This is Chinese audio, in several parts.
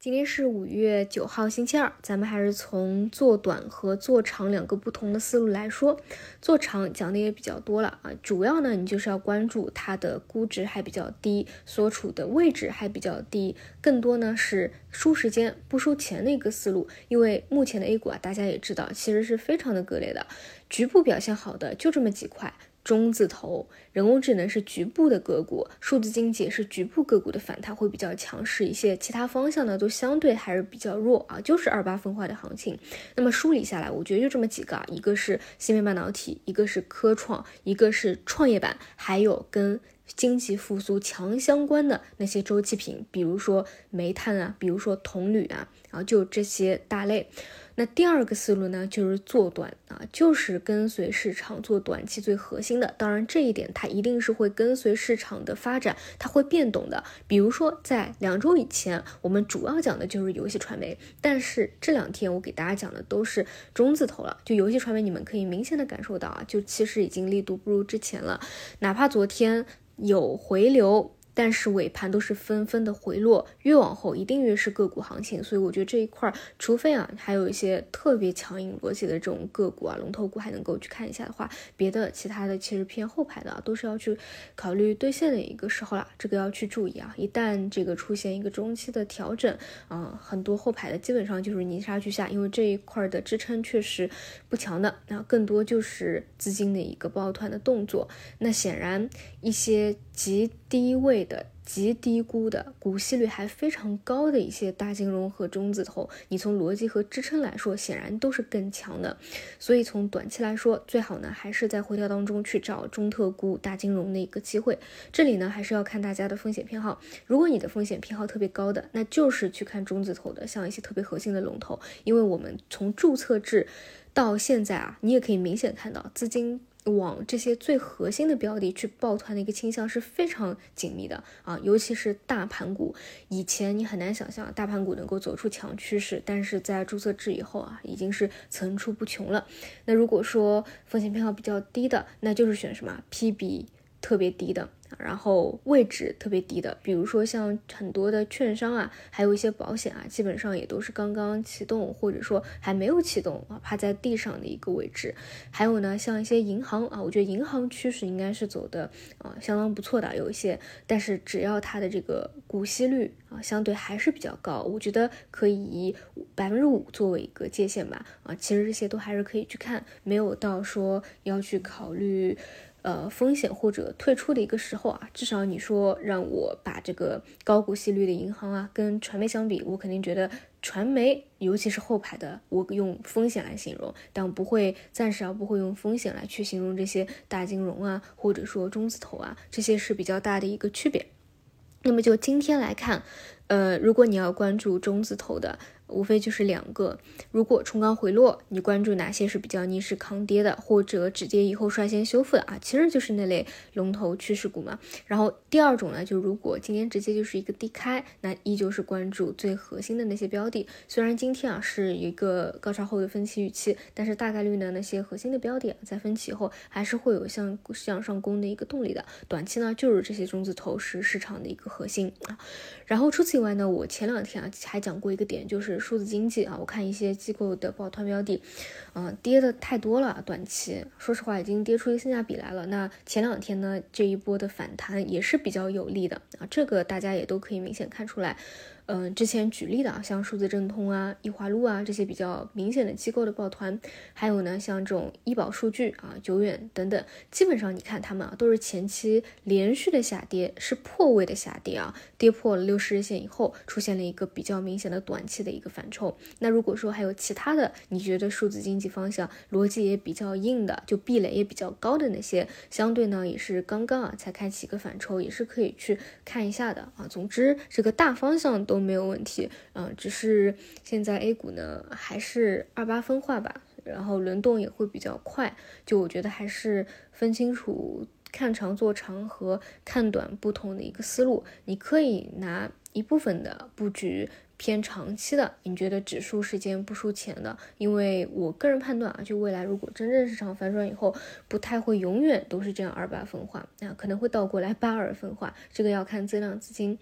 今天是五月九号，星期二。咱们还是从做短和做长两个不同的思路来说。做长讲的也比较多了啊，主要呢，你就是要关注它的估值还比较低，所处的位置还比较低，更多呢是输时间不输钱的一个思路。因为目前的 A 股啊，大家也知道，其实是非常的割裂的，局部表现好的就这么几块。中字头，人工智能是局部的个股，数字经济是局部个股的反弹会比较强势一些，其他方向呢都相对还是比较弱啊，就是二八分化的行情。那么梳理下来，我觉得就这么几个，一个是芯片半导体，一个是科创，一个是创业板，还有跟经济复苏强相关的那些周期品，比如说煤炭啊，比如说铜铝啊，然后就这些大类。那第二个思路呢，就是做短啊，就是跟随市场做短期最核心的。当然，这一点它一定是会跟随市场的发展，它会变动的。比如说，在两周以前，我们主要讲的就是游戏传媒，但是这两天我给大家讲的都是中字头了。就游戏传媒，你们可以明显的感受到啊，就其实已经力度不如之前了，哪怕昨天有回流。但是尾盘都是纷纷的回落，越往后一定越是个股行情，所以我觉得这一块，除非啊还有一些特别强硬逻辑的这种个股啊，龙头股还能够去看一下的话，别的其他的其实偏后排的啊都是要去考虑兑现的一个时候了，这个要去注意啊。一旦这个出现一个中期的调整啊，很多后排的基本上就是泥沙俱下，因为这一块的支撑确实不强的，那更多就是资金的一个抱团的动作。那显然一些极低位。的极低估的股息率还非常高的一些大金融和中字头，你从逻辑和支撑来说，显然都是更强的。所以从短期来说，最好呢还是在回调当中去找中特估、大金融的一个机会。这里呢还是要看大家的风险偏好。如果你的风险偏好特别高的，那就是去看中字头的，像一些特别核心的龙头。因为我们从注册制到现在啊，你也可以明显看到资金。往这些最核心的标的去抱团的一个倾向是非常紧密的啊，尤其是大盘股。以前你很难想象大盘股能够走出强趋势，但是在注册制以后啊，已经是层出不穷了。那如果说风险偏好比较低的，那就是选什么 P 比特别低的。然后位置特别低的，比如说像很多的券商啊，还有一些保险啊，基本上也都是刚刚启动，或者说还没有启动啊，趴在地上的一个位置。还有呢，像一些银行啊，我觉得银行趋势应该是走的啊相当不错的，有一些，但是只要它的这个股息率啊相对还是比较高，我觉得可以以百分之五作为一个界限吧。啊，其实这些都还是可以去看，没有到说要去考虑。呃，风险或者退出的一个时候啊，至少你说让我把这个高股息率的银行啊跟传媒相比，我肯定觉得传媒，尤其是后排的，我用风险来形容，但不会暂时啊不会用风险来去形容这些大金融啊，或者说中字头啊，这些是比较大的一个区别。那么就今天来看，呃，如果你要关注中字头的。无非就是两个，如果冲高回落，你关注哪些是比较逆势抗跌的，或者止跌以后率先修复的啊？其实就是那类龙头趋势股嘛。然后第二种呢，就如果今天直接就是一个低开，那依旧是关注最核心的那些标的。虽然今天啊是一个高潮后的分歧预期，但是大概率呢那些核心的标的在分歧后还是会有向向上攻的一个动力的。短期呢就是这些中字头是市场的一个核心啊。然后除此以外呢，我前两天啊还讲过一个点，就是。数字经济啊，我看一些机构的抱团标的，嗯，跌的太多了，短期说实话已经跌出一个性价比来了。那前两天呢，这一波的反弹也是比较有利的啊，这个大家也都可以明显看出来。嗯，之前举例的啊，像数字正通啊、易华路啊这些比较明显的机构的抱团，还有呢，像这种医保数据啊、久远等等，基本上你看他们啊，都是前期连续的下跌，是破位的下跌啊，跌破了六十日线以后，出现了一个比较明显的短期的一个反抽。那如果说还有其他的，你觉得数字经济方向逻辑也比较硬的，就壁垒也比较高的那些，相对呢也是刚刚啊才开启一个反抽，也是可以去看一下的啊。总之，这个大方向都。都没有问题，嗯，只是现在 A 股呢还是二八分化吧，然后轮动也会比较快，就我觉得还是分清楚看长做长和看短不同的一个思路。你可以拿一部分的布局偏长期的，你觉得只输时间不输钱的，因为我个人判断啊，就未来如果真正市场反转以后，不太会永远都是这样二八分化，那可能会倒过来八二分化，这个要看增量资金。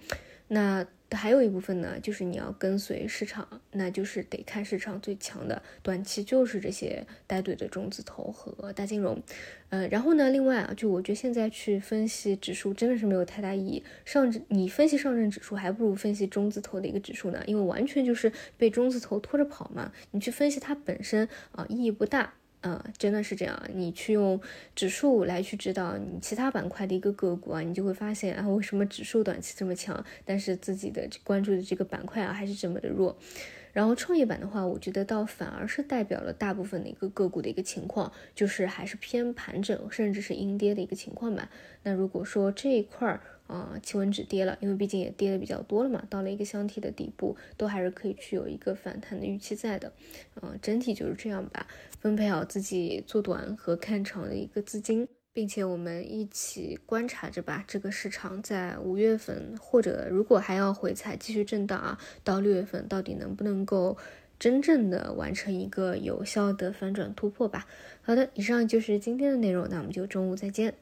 那还有一部分呢，就是你要跟随市场，那就是得看市场最强的短期就是这些带队的中字头和大金融，呃，然后呢，另外啊，就我觉得现在去分析指数真的是没有太大意义。上证你分析上证指数，还不如分析中字头的一个指数呢，因为完全就是被中字头拖着跑嘛。你去分析它本身啊，意义不大。嗯，真的是这样。你去用指数来去指导你其他板块的一个个股啊，你就会发现啊，为什么指数短期这么强，但是自己的关注的这个板块啊还是这么的弱。然后创业板的话，我觉得倒反而是代表了大部分的一个个股的一个情况，就是还是偏盘整，甚至是阴跌的一个情况吧。那如果说这一块儿，啊，企稳止跌了，因为毕竟也跌的比较多了嘛，到了一个箱体的底部，都还是可以去有一个反弹的预期在的。嗯，整体就是这样吧，分配好自己做短和看长的一个资金，并且我们一起观察着吧，这个市场在五月份或者如果还要回踩继续震荡啊，到六月份到底能不能够真正的完成一个有效的反转突破吧？好的，以上就是今天的内容，那我们就中午再见。